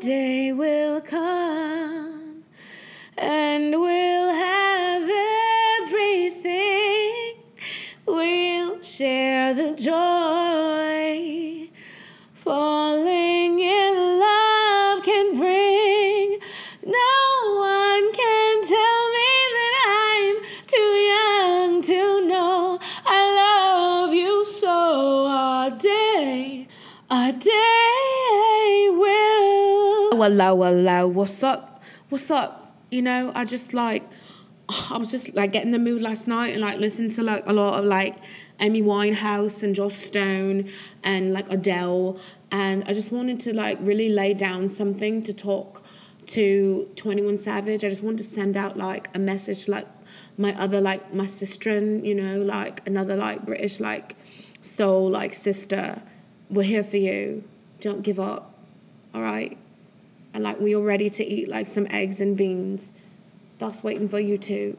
day will come Hello, hello. What's up? What's up? You know, I just like. I was just like getting the mood last night and like listening to like a lot of like Amy Winehouse and Joss Stone and like Adele and I just wanted to like really lay down something to talk to 21 Savage. I just wanted to send out like a message like my other like my sister and you know like another like British like soul like sister. We're here for you. Don't give up. All right? And like we are ready to eat like some eggs and beans. That's waiting for you too.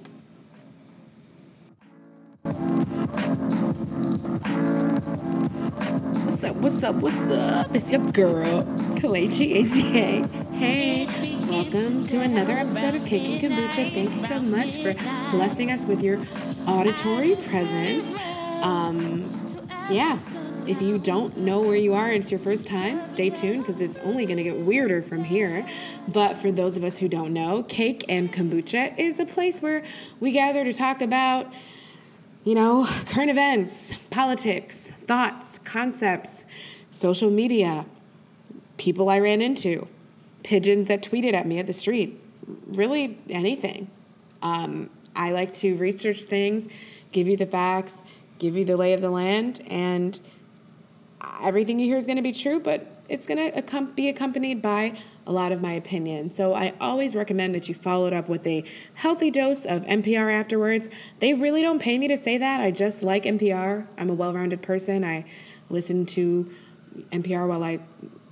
What's up, what's up, what's up? It's your girl, Kelechi Ezie. Hey, welcome to another episode of and Kombucha. Thank you so much for blessing us with your auditory presence. Um, yeah, if you don't know where you are and it's your first time, stay tuned because it's only going to get weirder from here. But for those of us who don't know, Cake and Kombucha is a place where we gather to talk about you know, current events, politics, thoughts, concepts, social media, people I ran into, pigeons that tweeted at me at the street, really anything. Um, I like to research things, give you the facts, give you the lay of the land, and everything you hear is going to be true, but it's going to be accompanied by a lot of my opinion. So I always recommend that you follow it up with a healthy dose of NPR afterwards. They really don't pay me to say that. I just like NPR. I'm a well rounded person. I listen to NPR while I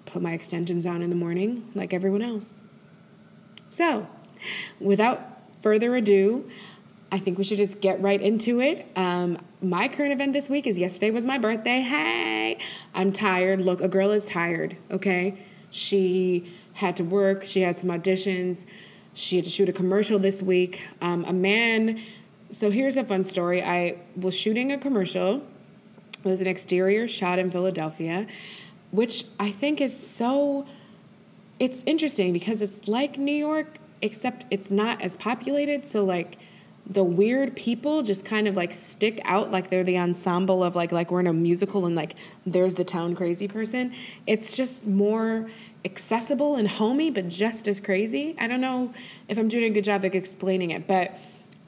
put my extensions on in the morning, like everyone else. So, without further ado, I think we should just get right into it. Um, my current event this week is yesterday was my birthday. Hey, I'm tired. Look, a girl is tired, okay? She had to work. She had some auditions. She had to shoot a commercial this week. Um, a man, so here's a fun story. I was shooting a commercial. It was an exterior shot in Philadelphia, which I think is so, it's interesting because it's like New York, except it's not as populated. So, like, the weird people just kind of like stick out like they're the ensemble of like like we're in a musical and like there's the town crazy person. It's just more accessible and homey, but just as crazy. I don't know if I'm doing a good job of explaining it, but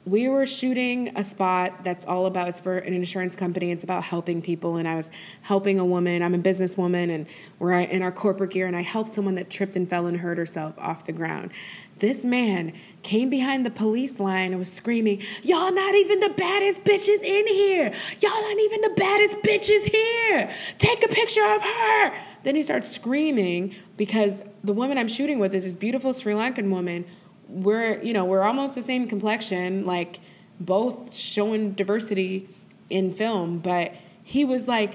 we were shooting a spot that's all about it's for an insurance company. It's about helping people. And i was helping a woman. I'm a businesswoman and we're in our corporate gear and i helped someone that tripped and fell and hurt herself off the ground. This man came behind the police line and was screaming y'all not even the baddest bitches in here y'all not even the baddest bitches here take a picture of her then he starts screaming because the woman I'm shooting with is this beautiful Sri Lankan woman. We're, you know, we're almost the same complexion, like both showing diversity in film, but he was like,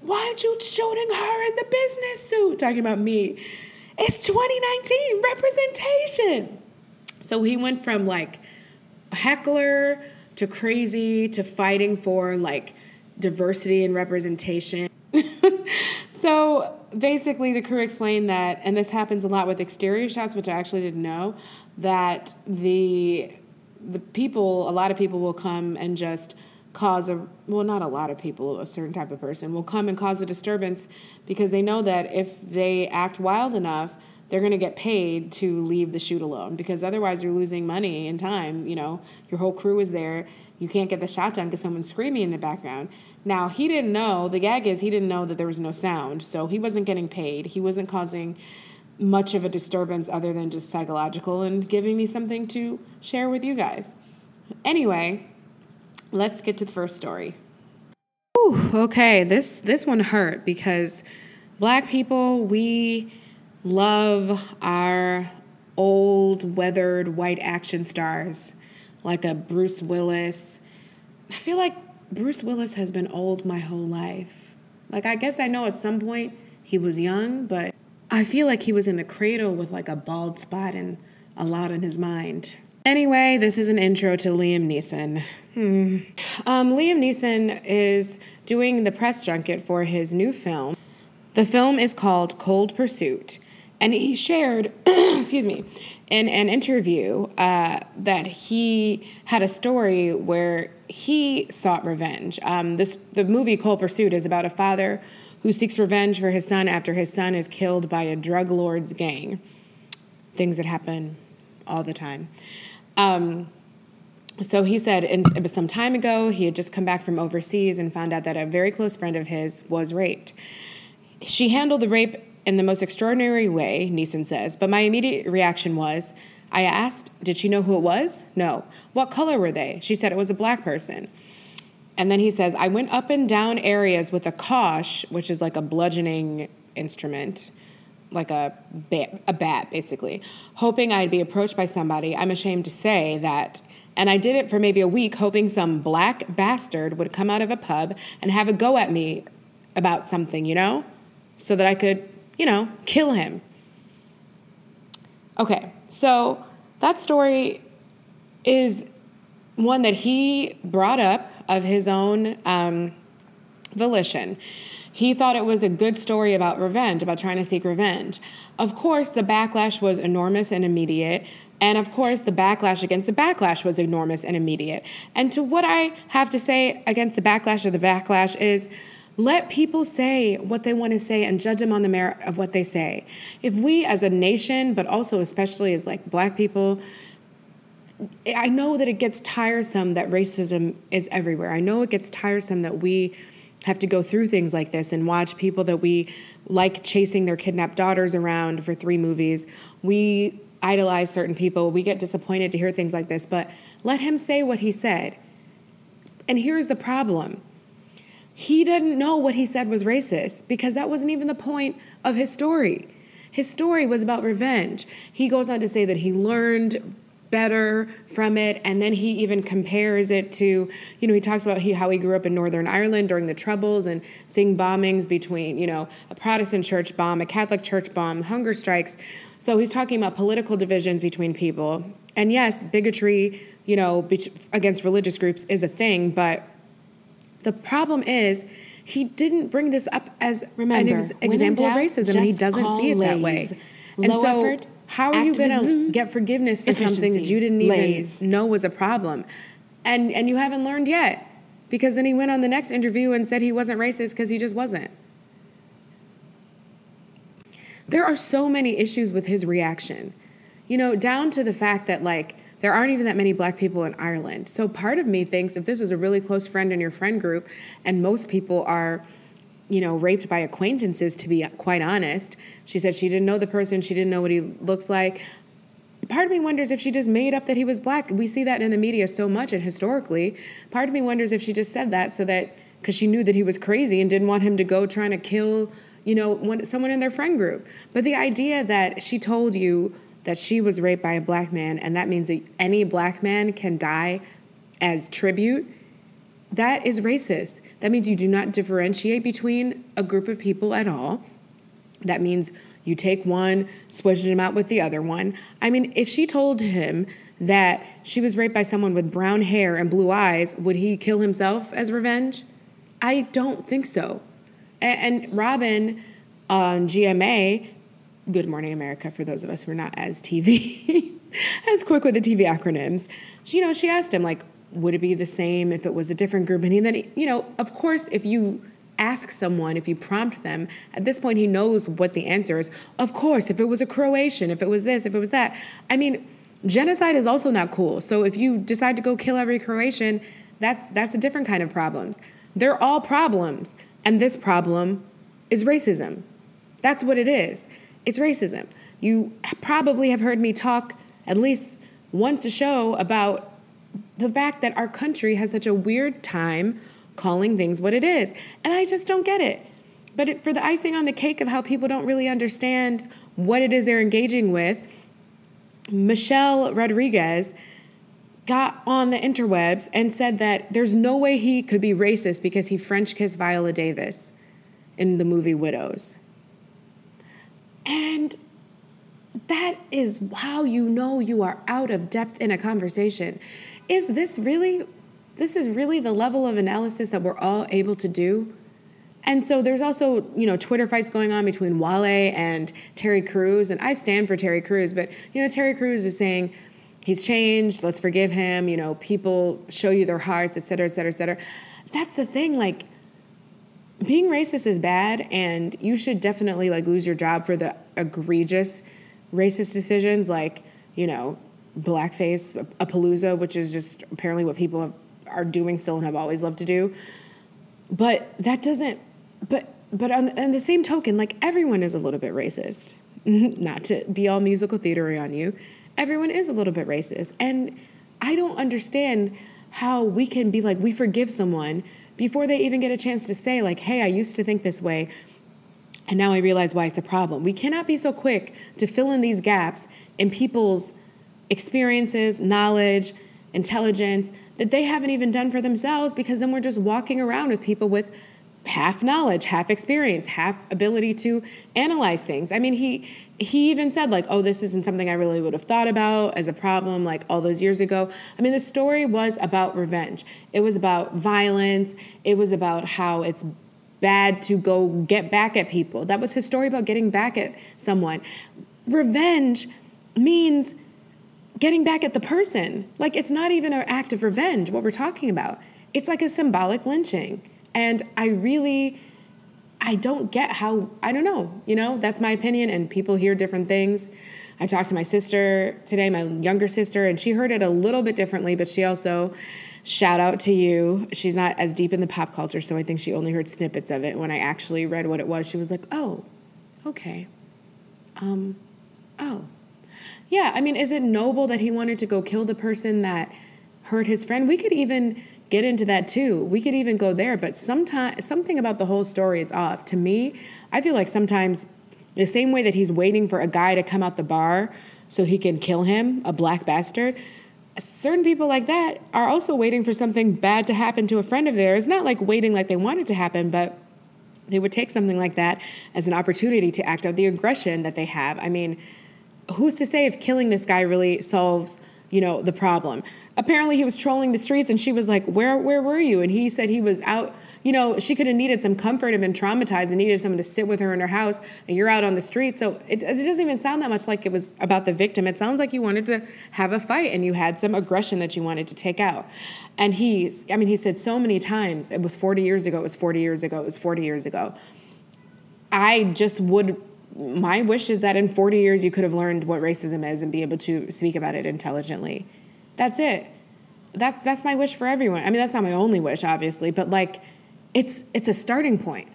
why aren't you shooting her in the business suit? Talking about me. It's 2019 representation. So he went from like heckler to crazy to fighting for like diversity and representation. so basically, the crew explained that, and this happens a lot with exterior shots, which I actually didn't know, that the the people, a lot of people will come and just cause a well not a lot of people a certain type of person will come and cause a disturbance because they know that if they act wild enough they're going to get paid to leave the shoot alone because otherwise you're losing money and time you know your whole crew is there you can't get the shot done because someone's screaming in the background now, he didn't know, the gag is he didn't know that there was no sound, so he wasn't getting paid. He wasn't causing much of a disturbance other than just psychological and giving me something to share with you guys. Anyway, let's get to the first story. Ooh, okay, this this one hurt because black people, we love our old weathered white action stars like a Bruce Willis. I feel like Bruce Willis has been old my whole life. Like, I guess I know at some point he was young, but I feel like he was in the cradle with like a bald spot and a lot in his mind. Anyway, this is an intro to Liam Neeson. Hmm. Um, Liam Neeson is doing the press junket for his new film. The film is called Cold Pursuit, and he shared, excuse me, in an interview uh, that he had a story where he sought revenge. Um, this the movie Cold Pursuit is about a father who seeks revenge for his son after his son is killed by a drug lord's gang. Things that happen all the time. Um, so he said it was some time ago he had just come back from overseas and found out that a very close friend of his was raped she handled the rape in the most extraordinary way neeson says. But my immediate reaction was i asked did she know who it was? No. What color were they? She said it was a black person. And then he says i went up and down areas with a cosh which is like a bludgeoning instrument like a bat, a bat basically hoping i'd be approached by somebody. I'm ashamed to say that. And I did it for maybe a week, hoping some black bastard would come out of a pub and have a go at me about something, you know, so that I could, you know, kill him. Okay, so that story is one that he brought up of his own um, volition. He thought it was a good story about revenge, about trying to seek revenge. Of course, the backlash was enormous and immediate. And of course, the backlash against the backlash was enormous and immediate. And to what I have to say against the backlash of the backlash is let people say what they want to say and judge them on the merit of what they say. If we as a nation, but also especially as like black people, I know that it gets tiresome that racism is everywhere. I know it gets tiresome that we have to go through things like this and watch people that we like chasing their kidnapped daughters around for three movies. We idolize certain people. We get disappointed to hear things like this, but let him say what he said. And here's the problem he didn't know what he said was racist because that wasn't even the point of his story. His story was about revenge. He goes on to say that he learned better from it and then he even compares it to you know he talks about he, how he grew up in northern ireland during the troubles and seeing bombings between you know a protestant church bomb a catholic church bomb hunger strikes so he's talking about political divisions between people. And yes, bigotry, you know, against religious groups is a thing, but the problem is he didn't bring this up as Remember, an ex- example of racism, and he doesn't see it that way. And Low so, effort, how are you going to get forgiveness for something that you didn't even lays. know was a problem, and and you haven't learned yet? Because then he went on the next interview and said he wasn't racist because he just wasn't. There are so many issues with his reaction. You know, down to the fact that, like, there aren't even that many black people in Ireland. So part of me thinks if this was a really close friend in your friend group, and most people are, you know, raped by acquaintances, to be quite honest, she said she didn't know the person, she didn't know what he looks like. Part of me wonders if she just made up that he was black. We see that in the media so much and historically. Part of me wonders if she just said that so that, because she knew that he was crazy and didn't want him to go trying to kill you know, one, someone in their friend group. But the idea that she told you that she was raped by a black man and that means that any black man can die as tribute, that is racist. That means you do not differentiate between a group of people at all. That means you take one, switch him out with the other one. I mean, if she told him that she was raped by someone with brown hair and blue eyes, would he kill himself as revenge? I don't think so. And Robin on GMA, Good Morning America, for those of us who are not as TV, as quick with the TV acronyms, you know, she asked him, like, would it be the same if it was a different group? And he, then, you know, of course, if you ask someone, if you prompt them, at this point he knows what the answer is. Of course, if it was a Croatian, if it was this, if it was that. I mean, genocide is also not cool. So if you decide to go kill every Croatian, that's that's a different kind of problems. They're all problems. And this problem is racism. That's what it is. It's racism. You probably have heard me talk at least once a show about the fact that our country has such a weird time calling things what it is. And I just don't get it. But it, for the icing on the cake of how people don't really understand what it is they're engaging with, Michelle Rodriguez got on the interwebs and said that there's no way he could be racist because he French kissed Viola Davis in the movie Widows. And that is how you know you are out of depth in a conversation. Is this really this is really the level of analysis that we're all able to do? And so there's also, you know, Twitter fights going on between Wale and Terry Crews, and I stand for Terry Crews, but you know, Terry Crews is saying he's changed, let's forgive him, you know, people show you their hearts, et cetera, et cetera, et cetera. That's the thing, like being racist is bad and you should definitely like lose your job for the egregious racist decisions like, you know, blackface, a palooza, which is just apparently what people have, are doing still and have always loved to do. But that doesn't but but on, on the same token, like everyone is a little bit racist. Not to be all musical theater on you, everyone is a little bit racist, and I don't understand how we can be like we forgive someone before they even get a chance to say like, "Hey, I used to think this way." And now I realize why it's a problem. We cannot be so quick to fill in these gaps in people's experiences, knowledge, intelligence that they haven't even done for themselves because then we're just walking around with people with half knowledge, half experience, half ability to analyze things. I mean, he he even said like, "Oh, this isn't something I really would have thought about as a problem like all those years ago." I mean, the story was about revenge. It was about violence. It was about how it's bad to go get back at people. That was his story about getting back at someone. Revenge means getting back at the person. Like it's not even an act of revenge what we're talking about. It's like a symbolic lynching. And I really, I don't get how, I don't know, you know, that's my opinion, and people hear different things. I talked to my sister today, my younger sister, and she heard it a little bit differently, but she also, shout out to you. She's not as deep in the pop culture, so I think she only heard snippets of it. When I actually read what it was, she was like, oh, okay. Um, oh. Yeah, I mean, is it noble that he wanted to go kill the person that hurt his friend? We could even get into that too. We could even go there, but sometimes something about the whole story is off. To me, I feel like sometimes the same way that he's waiting for a guy to come out the bar so he can kill him, a black bastard. Certain people like that are also waiting for something bad to happen to a friend of theirs. Not like waiting like they want it to happen, but they would take something like that as an opportunity to act out the aggression that they have. I mean, who's to say if killing this guy really solves, you know, the problem? Apparently he was trolling the streets and she was like where where were you? And he said he was out you know she could have needed some comfort and been traumatized and needed someone to sit with her in her house and you're out on the street. So it, it doesn't even sound that much like it was about the victim. It sounds like you wanted to have a fight and you had some aggression that you wanted to take out. And he's i mean he said so many times it was 40 years ago it was 40 years ago it was 40 years ago. I just would my wish is that in 40 years you could have learned what racism is and be able to speak about it intelligently that's it. That's that's my wish for everyone. I mean, that's not my only wish, obviously, but like, it's it's a starting point.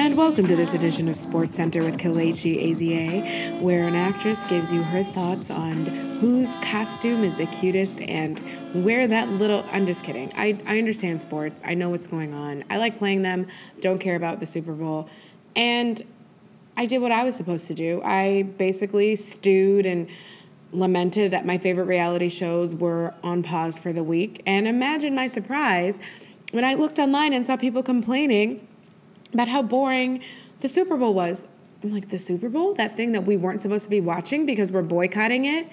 And welcome to this edition of Sports Center with Kelechi Ezie, where an actress gives you her thoughts on whose costume is the cutest and where that little. I'm just kidding. I, I understand sports. I know what's going on. I like playing them. Don't care about the Super Bowl. And I did what I was supposed to do. I basically stewed and lamented that my favorite reality shows were on pause for the week. And imagine my surprise when I looked online and saw people complaining about how boring the Super Bowl was. I'm like, the Super Bowl? That thing that we weren't supposed to be watching because we're boycotting it?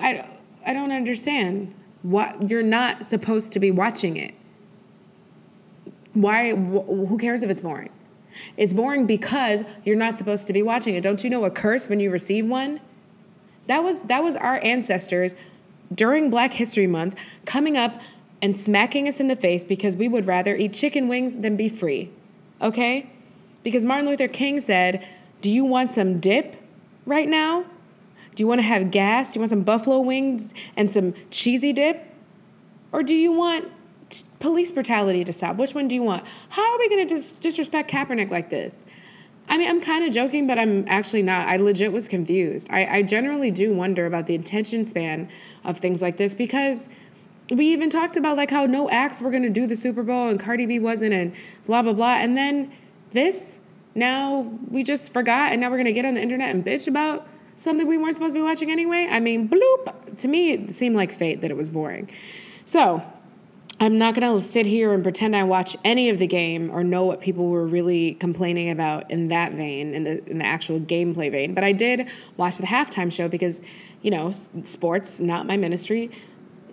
I, I don't understand. What you're not supposed to be watching it. Why wh- who cares if it's boring? It's boring because you're not supposed to be watching it. Don't you know a curse when you receive one? That was that was our ancestors during Black History Month coming up and smacking us in the face because we would rather eat chicken wings than be free. Okay? Because Martin Luther King said, Do you want some dip right now? Do you want to have gas? Do you want some buffalo wings and some cheesy dip? Or do you want t- police brutality to stop? Which one do you want? How are we going to dis- disrespect Kaepernick like this? I mean, I'm kind of joking, but I'm actually not. I legit was confused. I, I generally do wonder about the attention span of things like this because we even talked about like how no acts were going to do the Super Bowl and Cardi B wasn't and blah blah blah and then this now we just forgot and now we're going to get on the internet and bitch about something we weren't supposed to be watching anyway. I mean, bloop. To me, it seemed like fate that it was boring. So I'm not going to sit here and pretend I watch any of the game or know what people were really complaining about in that vein, in the, in the actual gameplay vein. But I did watch the halftime show because, you know, sports, not my ministry.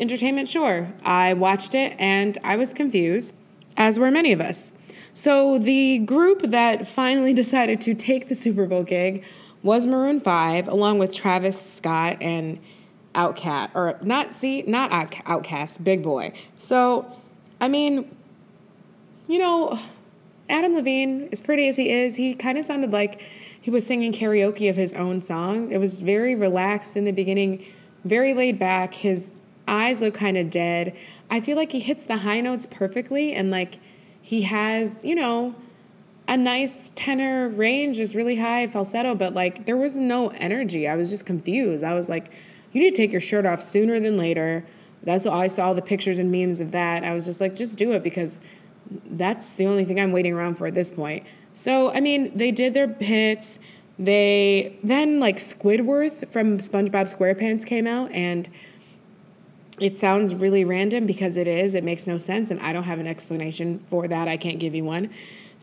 Entertainment, sure. I watched it and I was confused, as were many of us. So the group that finally decided to take the Super Bowl gig was Maroon 5, along with Travis Scott and OutKast, or not, see, not OutKast, Big Boi. So, I mean, you know, Adam Levine, as pretty as he is, he kind of sounded like he was singing karaoke of his own song. It was very relaxed in the beginning, very laid back. His eyes look kind of dead. I feel like he hits the high notes perfectly and like he has, you know, a nice tenor range is really high falsetto, but like there was no energy. I was just confused. I was like, you need to take your shirt off sooner than later. That's what I saw the pictures and memes of that. I was just like, just do it because that's the only thing I'm waiting around for at this point. So, I mean, they did their hits. They then like Squidward from SpongeBob SquarePants came out and it sounds really random because it is. It makes no sense and I don't have an explanation for that. I can't give you one.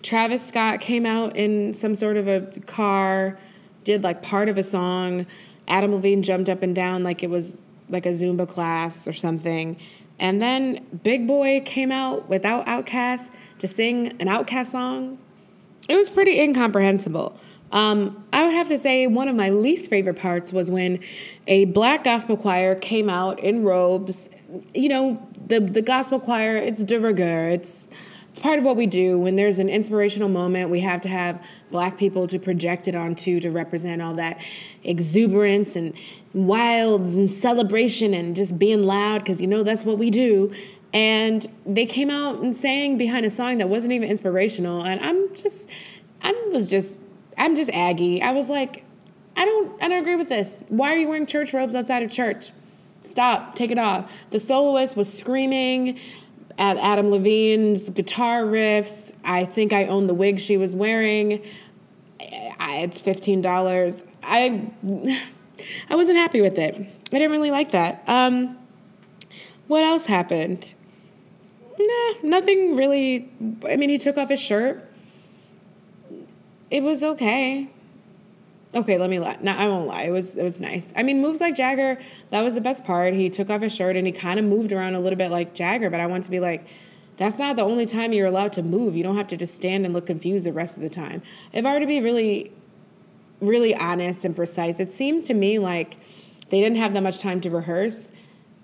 Travis Scott came out in some sort of a car, did like part of a song. Adam Levine jumped up and down like it was like a Zumba class or something. And then Big Boi came out without OutKast to sing an OutKast song. It was pretty incomprehensible. Um, I would have to say one of my least favorite parts was when a black gospel choir came out in robes. You know, the the gospel choir, it's de rigueur. It's it's part of what we do. When there's an inspirational moment, we have to have black people to project it onto to represent all that exuberance and wild and celebration and just being loud because you know that's what we do. And they came out and sang behind a song that wasn't even inspirational. And I'm just, I was just, I'm just Aggie. I was like, I don't, I don't agree with this. Why are you wearing church robes outside of church? Stop, take it off. The soloist was screaming at Adam Levine's guitar riffs. I think I own the wig she was wearing. I, it's fifteen dollars. I I wasn't happy with it. I didn't really like that. Um, what else happened? Nah, nothing really. I mean, he took off his shirt. It was okay. Okay, let me lie. No, I won't lie. It was it was nice. I mean, moves like Jagger, that was the best part. He took off his shirt and he kind of moved around a little bit like Jagger, but I want to be like, that's not the only time you're allowed to move. You don't have to just stand and look confused the rest of the time. If I were to be really, really honest and precise, it seems to me like they didn't have that much time to rehearse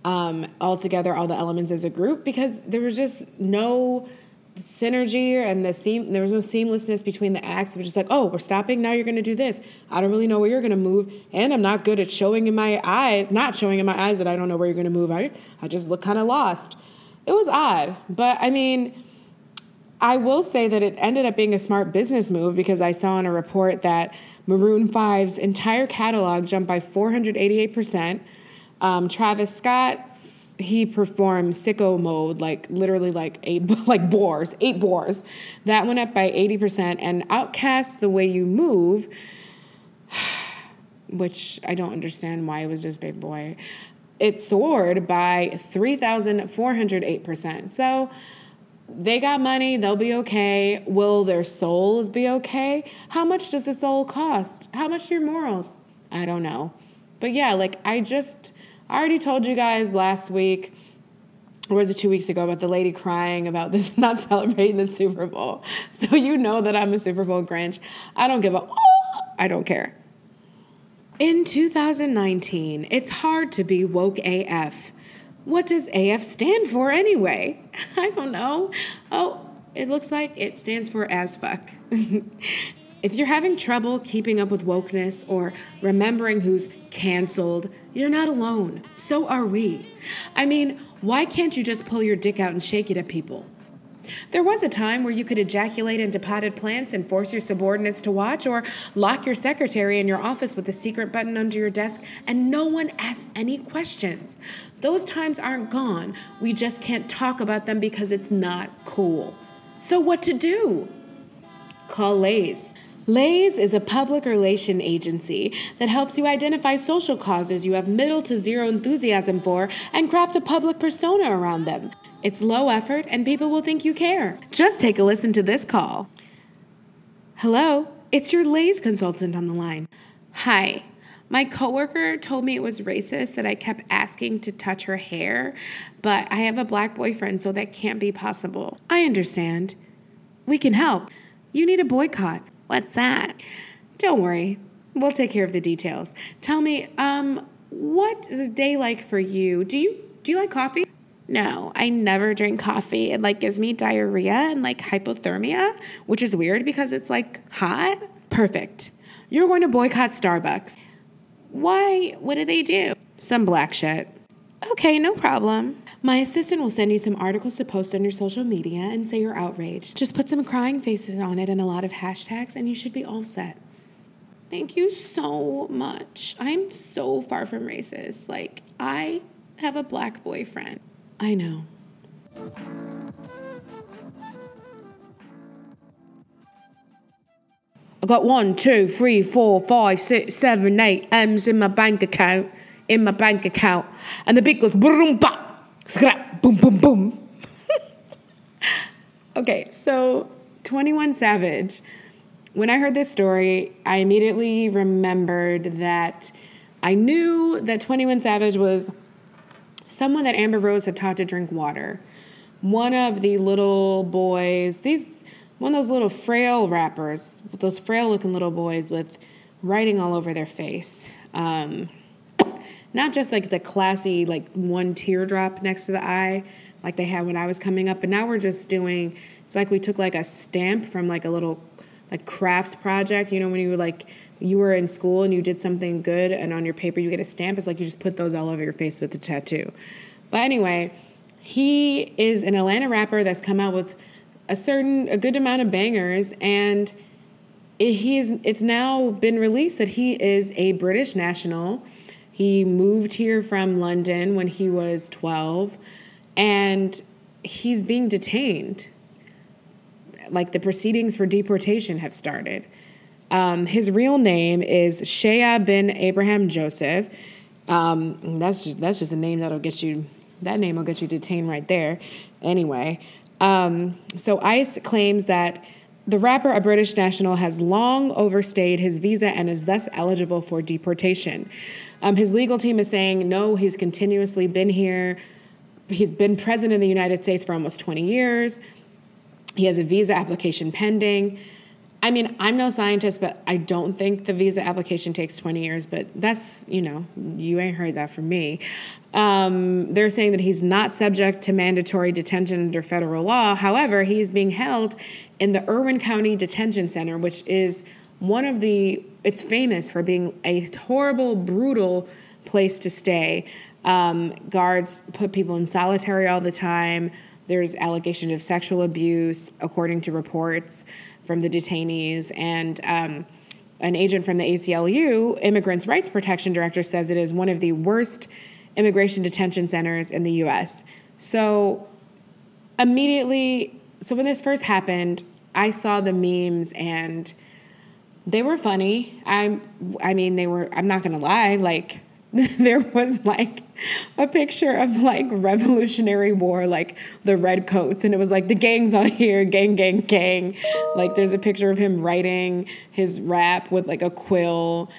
um, all together, all the elements as a group, because there was just no synergy and the seam there was no seamlessness between the acts. Was just like oh we're stopping now you're going to do this. I don't really know where you're going to move and i'm not good at showing in my eyes not showing in my eyes that i don't know where you're going to move. I, I just look kind of lost. It was odd but i mean i will say that it ended up being a smart business move because i saw in a report that maroon 5's entire catalog jumped by 488% um, travis scott's he performed sicko mode like literally like eight like bores eight bores. That went up by 80% and OutKast the way you move which i don't understand why it was just big Boi, it soared by 3408% so they got money they'll be okay. Will their souls be okay? How much does the soul cost? How much your morals? I don't know. But yeah like i just I already told you guys last week, or was it two weeks ago, about the lady crying about this not celebrating the Super Bowl. So you know that I'm a Super Bowl Grinch. I don't give a, oh, I don't care. In 2019, it's hard to be woke AF. What does AF stand for anyway? I don't know. Oh, it looks like it stands for as fuck. if you're having trouble keeping up with wokeness or remembering who's canceled, you're not alone. So are we. I mean, why can't you just pull your dick out and shake it at people? There was a time where you could ejaculate into potted plants and force your subordinates to watch, or lock your secretary in your office with a secret button under your desk, and no one asked any questions. Those times aren't gone. We just can't talk about them because it's not cool. So, what to do? Call Lays. Lay's is a public relation agency that helps you identify social causes you have middle to zero enthusiasm for and craft a public persona around them. It's low effort and people will think you care. Just take a listen to this call. Hello, it's your Lay's consultant on the line. Hi. My coworker told me it was racist that I kept asking to touch her hair, but I have a black boyfriend, so that can't be possible. I understand. We can help. You need a boycott. What's that? Don't worry. We'll take care of the details. Tell me, um, what is a day like for you? Do you do you like coffee? No, I never drink coffee. It like gives me diarrhea and like hypothermia, which is weird because it's like hot. Perfect. You're going to boycott Starbucks. Why? What do they do? Some black shit. Okay, no problem. My assistant will send you some articles to post on your social media and say you're outraged. Just put some crying faces on it and a lot of hashtags, and you should be all set. Thank you so much. I'm so far from racist. Like, I have a black boyfriend. I know. I got one, two, three, four, five, six, seven, eight M's in my bank account. In my bank account. And the beat goes boom, ba, scrap, boom, boom, boom. okay, so 21 Savage. When I heard this story, I immediately remembered that I knew that 21 Savage was someone that Amber Rose had taught to drink water. One of the little boys, these one of those little frail rappers, those frail looking little boys with writing all over their face. Um, not just like the classy, like one teardrop next to the eye, like they had when I was coming up, but now we're just doing, it's like we took like a stamp from like a little like crafts project, you know, when you were like, you were in school and you did something good and on your paper you get a stamp, it's like you just put those all over your face with the tattoo. But anyway, he is an Atlanta rapper that's come out with a certain a good amount of bangers and it, he's it's now been released that he is a British national. He moved here from London when he was 12 and he's being detained. Like the proceedings for deportation have started. Um, his real name is Shéyaa bin Abraham Joseph. Um, that's just, that's just a name that'll get you. That name will get you detained right there. Anyway, um, so ICE claims that the rapper, a British national, has long overstayed his visa and is thus eligible for deportation. Um, his legal team is saying no, he's continuously been here. He's been present in the United States for almost 20 years. He has a visa application pending. I mean, I'm no scientist, but I don't think the visa application takes 20 years, but that's, you know, you ain't heard that from me. Um, they're saying that he's not subject to mandatory detention under federal law. However, he's being held in the Irwin County Detention Center, which is one of the, it's famous for being a horrible, brutal place to stay. Um, guards put people in solitary all the time. There's allegations of sexual abuse, according to reports from the detainees. And um, an agent from the ACLU, Immigrants' Rights Protection Director, says it is one of the worst immigration detention centers in the US. So immediately, so when this first happened, I saw the memes and they were funny. I'm I mean they were I'm not going to lie, like there was like a picture of like Revolutionary War, like the red coats, and it was like the gang's out here, gang, gang, gang. Like there's a picture of him writing his rap with like a quill.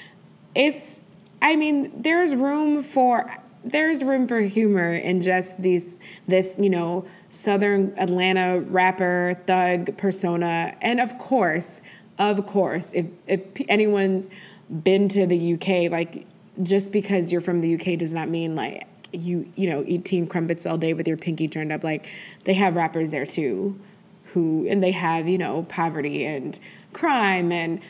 It's, I mean, there's room for there's room for humor in just these this you know Southern Atlanta rapper thug persona, and of course, of course, if if anyone's been to the UK, like just because you're from the UK does not mean like you you know eating crumpets all day with your pinky turned up. Like they have rappers there too, who and they have you know poverty and crime and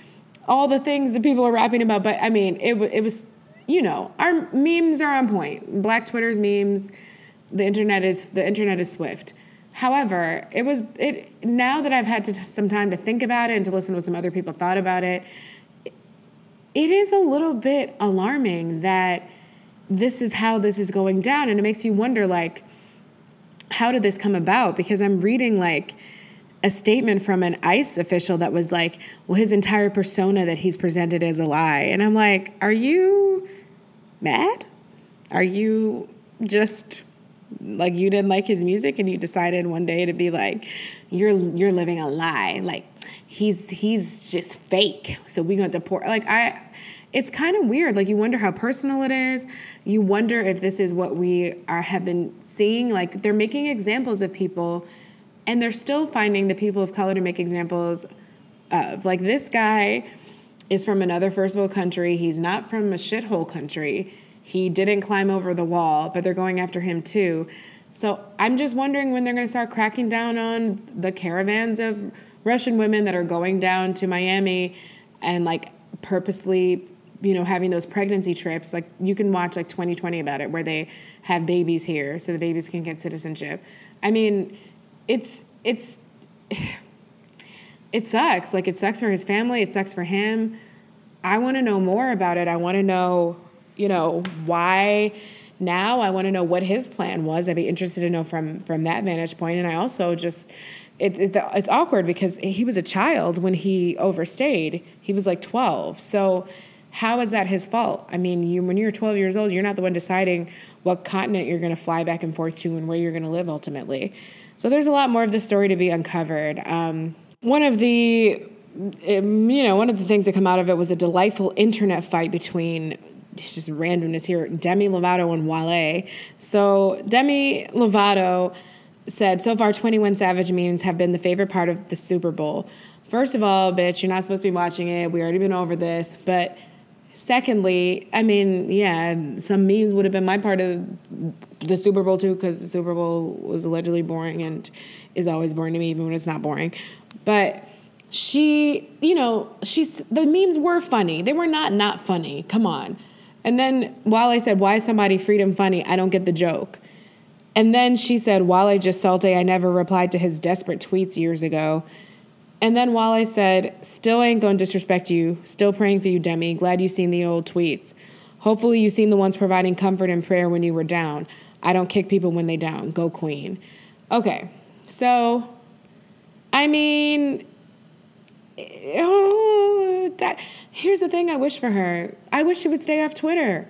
all the things that people are rapping about. But I mean, it it was you know our memes are on point. Black Twitter's memes. The internet is the internet is swift. However, it was it now that I've had to, some time to think about it and to listen to what some other people thought about it it is a little bit alarming that this is how this is going down and it makes you wonder like how did this come about because i'm reading like a statement from an ICE official that was like, well, his entire persona that he's presented is a lie. And I'm like, are you mad? Are you just like you didn't like his music and you decided one day to be like, you're you're living a lie. Like he's he's just fake. So we're gonna deport like I it's kind of weird. Like you wonder how personal it is. You wonder if this is what we are have been seeing. Like they're making examples of people and they're still finding the people of color to make examples of. Like this guy is from another first world country. He's not from a shithole country. He didn't climb over the wall, but they're going after him too. So I'm just wondering when they're going to start cracking down on the caravans of Russian women that are going down to Miami and like purposely, you know, having those pregnancy trips. Like you can watch like 2020 about it where they have babies here so the babies can get citizenship. I mean, it's it's it sucks. Like it sucks for his family, it sucks for him. I want to know more about it. I want to know, you know, why now. I want to know what his plan was. I'd be interested to know from from that vantage point. And I also just it, it, it's awkward because he was a child when he overstayed. He was like 12. So how is that his fault? I mean, you when you're 12 years old, you're not the one deciding what continent you're going to fly back and forth to and where you're going to live ultimately. So there's a lot more of the story to be uncovered. Um, one of the um, you know, one of the things that come out of it was a delightful internet fight between just randomness here, Demi Lovato and Wale. So Demi Lovato said, so far 21 Savage memes have been the favorite part of the Super Bowl. First of all, bitch, you're not supposed to be watching it. We already been over this. But secondly, I mean, yeah, some memes would have been my part of the Super Bowl too, because the Super Bowl was allegedly boring and is always boring to me, even when it's not boring. But she, you know, she's the memes were funny. They were not not funny. Come on. And then Wale said, "Why is somebody freedom funny?" I don't get the joke. And then she said, Wale just salty, I never replied to his desperate tweets years ago. And then Wale said, still ain't gonna disrespect you, still praying for you, Demi. Glad you seen the old tweets. Hopefully you seen the ones providing comfort and prayer when you were down. I don't kick people when they down. Go queen. Okay, so I mean, oh, that, here's the thing I wish for her. I wish she would stay off Twitter.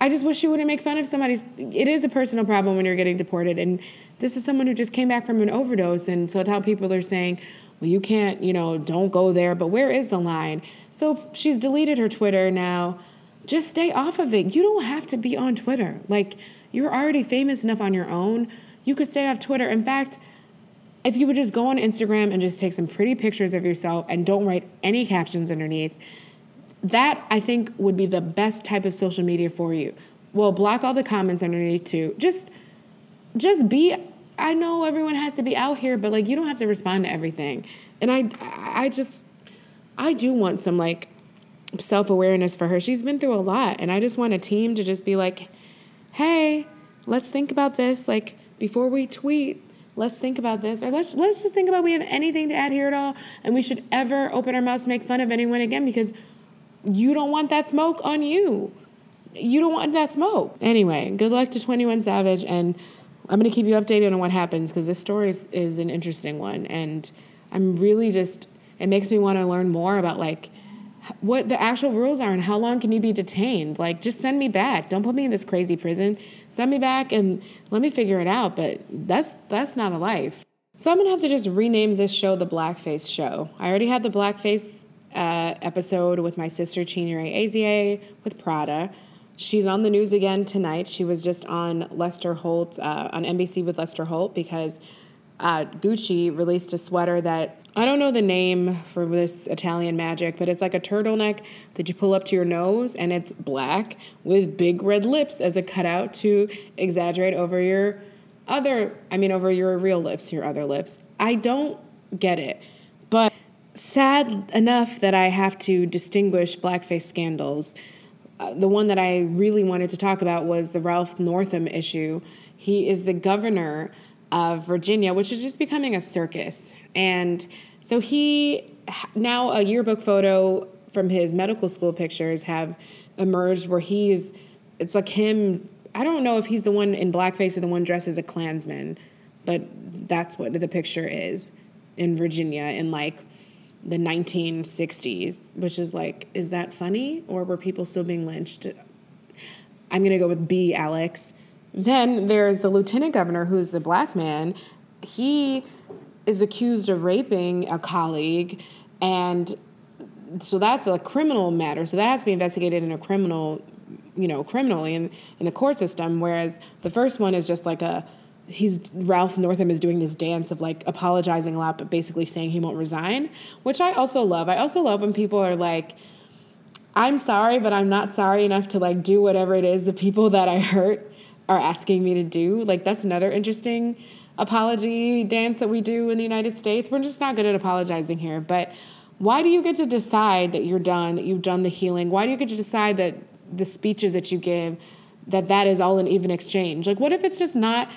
I just wish she wouldn't make fun of somebody's. It is a personal problem when you're getting deported, and this is someone who just came back from an overdose, and so how people are saying, well, you can't, you know, don't go there. But where is the line? So she's deleted her Twitter now. Just stay off of it. You don't have to be on Twitter. Like you're already famous enough on your own. You could stay off Twitter. In fact, if you would just go on Instagram and just take some pretty pictures of yourself and don't write any captions underneath, that I think would be the best type of social media for you. Well, block all the comments underneath too. Just just be I know everyone has to be out here, but like you don't have to respond to everything. And I I just I do want some like self-awareness for her. She's been through a lot and I just want a team to just be like, "Hey, let's think about this like before we tweet let's think about this or let's let's just think about we have anything to add here at all and we should ever open our mouths to make fun of anyone again because you don't want that smoke on you. You don't want that smoke. Anyway, good luck to 21 Savage, and I'm going to keep you updated on what happens because this story is, is an interesting one. And I'm really just, it makes me want to learn more about like what the actual rules are and how long can you be detained. Like, just send me back. Don't put me in this crazy prison. Send me back and let me figure it out. But that's that's not a life. So I'm gonna have to just rename this show the Blackface Show. I already had the Blackface uh, episode with my sister Chinyere Ezie with Prada. She's on the news again tonight. She was just on Lester Holt uh, on NBC with Lester Holt because uh, Gucci released a sweater that I don't know the name for this Italian magic, but it's like a turtleneck that you pull up to your nose and it's black with big red lips as a cutout to exaggerate over your other, I mean, over your real lips, your other lips. I don't get it. But sad enough that I have to distinguish blackface scandals. Uh, the one that I really wanted to talk about was the Ralph Northam issue. He is the governor of Virginia, which is just becoming a circus. And so he now a yearbook photo from his medical school pictures have emerged where he's it's like him I don't know if he's the one in blackface or the one dressed as a Klansman, but that's what the picture is in Virginia in like the 1960s, which is like, is that funny? Or were people still being lynched? I'm to go with B, Alex. Then there's the lieutenant governor, who's a black man. He is accused of raping a colleague, and so that's a criminal matter. So that has to be investigated in a criminal, you know, criminally in, in the court system. Whereas the first one is just like a he's Ralph Northam is doing this dance of like apologizing a lot, but basically saying he won't resign, which I also love. I also love when people are like, I'm sorry, but I'm not sorry enough to like do whatever it is the people that I hurt are asking me to do. Like that's another interesting apology dance that we do in the United States. We're just not good at apologizing here, but why do you get to decide that you're done, that you've done the healing? Why do you get to decide that the speeches that you give that that is all an even exchange? Like what if it's just not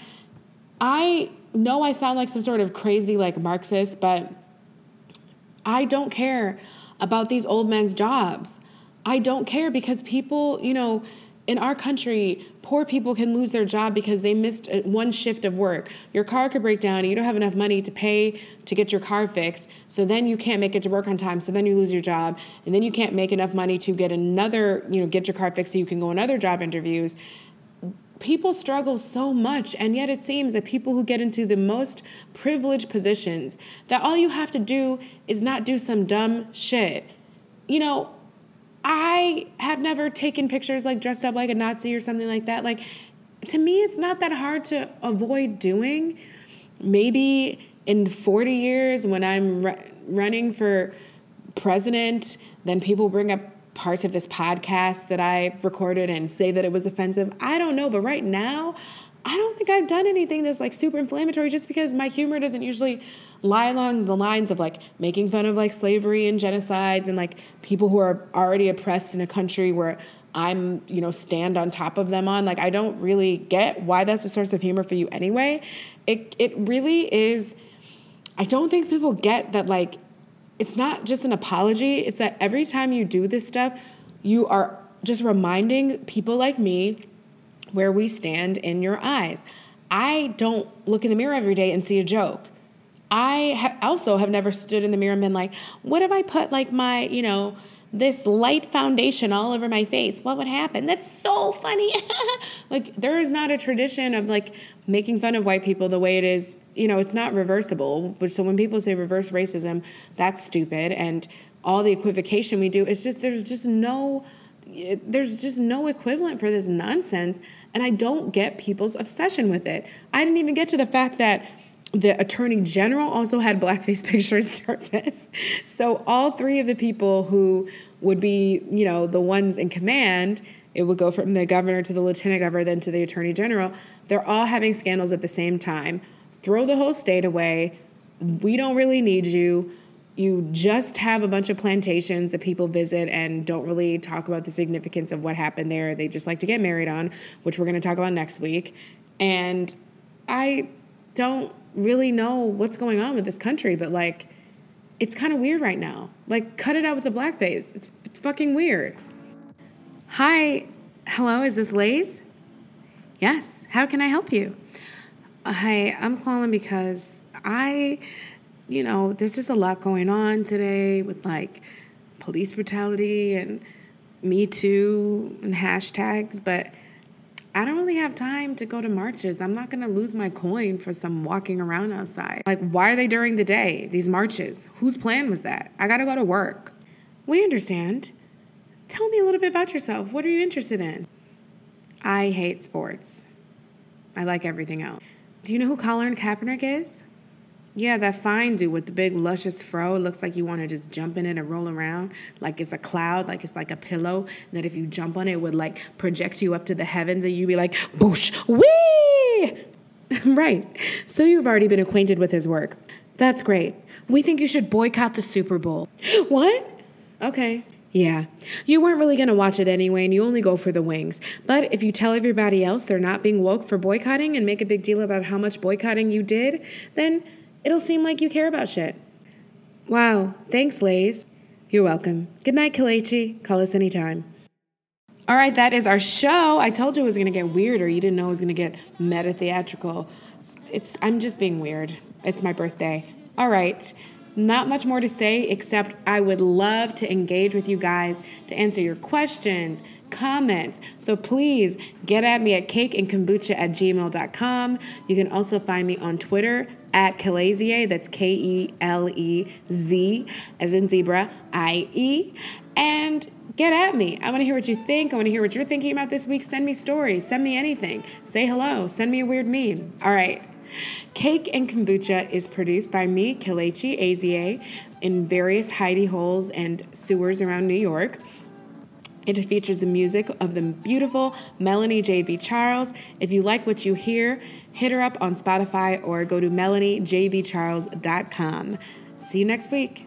I know I sound like some sort of crazy like Marxist, but I don't care about these old men's jobs. I don't care because people, you know, in our country, poor people can lose their job because they missed uh, one shift of work. Your car could break down and you don't have enough money to pay to get your car fixed. So then you can't make it to work on time. So then you lose your job. And then you can't make enough money to get another, you know, get your car fixed so you can go on other job interviews people struggle so much and yet it seems that people who get into the most privileged positions that all you have to do is not do some dumb shit you know i have never taken pictures like dressed up like a nazi or something like that like to me it's not that hard to avoid doing maybe in 40 years when i'm running for president then people bring up parts of this podcast that I recorded and say that it was offensive. I don't know, but right now, I don't think I've done anything that's like super inflammatory just because my humor doesn't usually lie along the lines of like making fun of like slavery and genocides and like people who are already oppressed in a country where I'm, you know, stand on top of them on. Like I don't really get why that's a source of humor for you anyway. It it really is I don't think people get that like it's not just an apology, it's that every time you do this stuff, you are just reminding people like me where we stand in your eyes. I don't look in the mirror every day and see a joke. I ha- also have never stood in the mirror and been like, what if I put like my, you know, this light foundation all over my face? What would happen? That's so funny. like, there is not a tradition of like making fun of white people the way it is, you know, it's not reversible. But so when people say reverse racism, that's stupid. And all the equivocation we do, it's just, there's just no, there's just no equivalent for this nonsense. And I don't get people's obsession with it. I didn't even get to the fact that the attorney general also had blackface pictures surface. So all three of the people who would be, you know, the ones in command, it would go from the governor to the lieutenant governor, then to the attorney general. They're all having scandals at the same time. Throw the whole state away. We don't really need you. You just have a bunch of plantations that people visit and don't really talk about the significance of what happened there. They just like to get married on, which we're going to talk about next week. And I don't really know what's going on with this country, but like, it's kind of weird right now. Like, cut it out with the blackface. It's, it's fucking weird. Hi, hello, is this Lays? Yes, how can I help you? Uh, hi, I'm calling because I, you know, there's just a lot going on today with like police brutality and Me Too and hashtags, but I don't really have time to go to marches. I'm not gonna lose my coin for some walking around outside. Like, why are they during the day, these marches? Whose plan was that? I gotta go to work. We understand. Tell me a little bit about yourself. What are you interested in? I hate sports. I like everything else. Do you know who Colin Kaepernick is? Yeah, that fine dude with the big luscious fro. It looks like you want to just jump in it and roll around like it's a cloud, like it's like a pillow. That if you jump on it, it would like project you up to the heavens and you'd be like, boosh, wee! right. So you've already been acquainted with his work. That's great. We think you should boycott the Super Bowl. what? Okay. Yeah. You weren't really going to watch it anyway, and you only go for the wings. But if you tell everybody else they're not being woke for boycotting and make a big deal about how much boycotting you did, then it'll seem like you care about shit. Wow. Thanks, Lays. You're welcome. Good night, Kelechi. Call us anytime. All right, that is our show. I told you it was going to get weirder. You didn't know it was going to get meta theatrical. It's I'm just being weird. It's my birthday. All right. Not much more to say except I would love to engage with you guys to answer your questions, comments. So please get at me at cakeandkombucha at gmail.com. You can also find me on Twitter at Kelezie. That's K E L E Z, as in zebra, I E. And get at me. I want to hear what you think. I want to hear what you're thinking about this week. Send me stories. Send me anything. Say hello. Send me a weird meme. All right. Cake and Kombucha is produced by me, Kelechi Ezie, in various hidey holes and sewers around New York. It features the music of the beautiful Melanie J.B. Charles. If you like what you hear, hit her up on Spotify or go to melaniejbcharles.com. See you next week.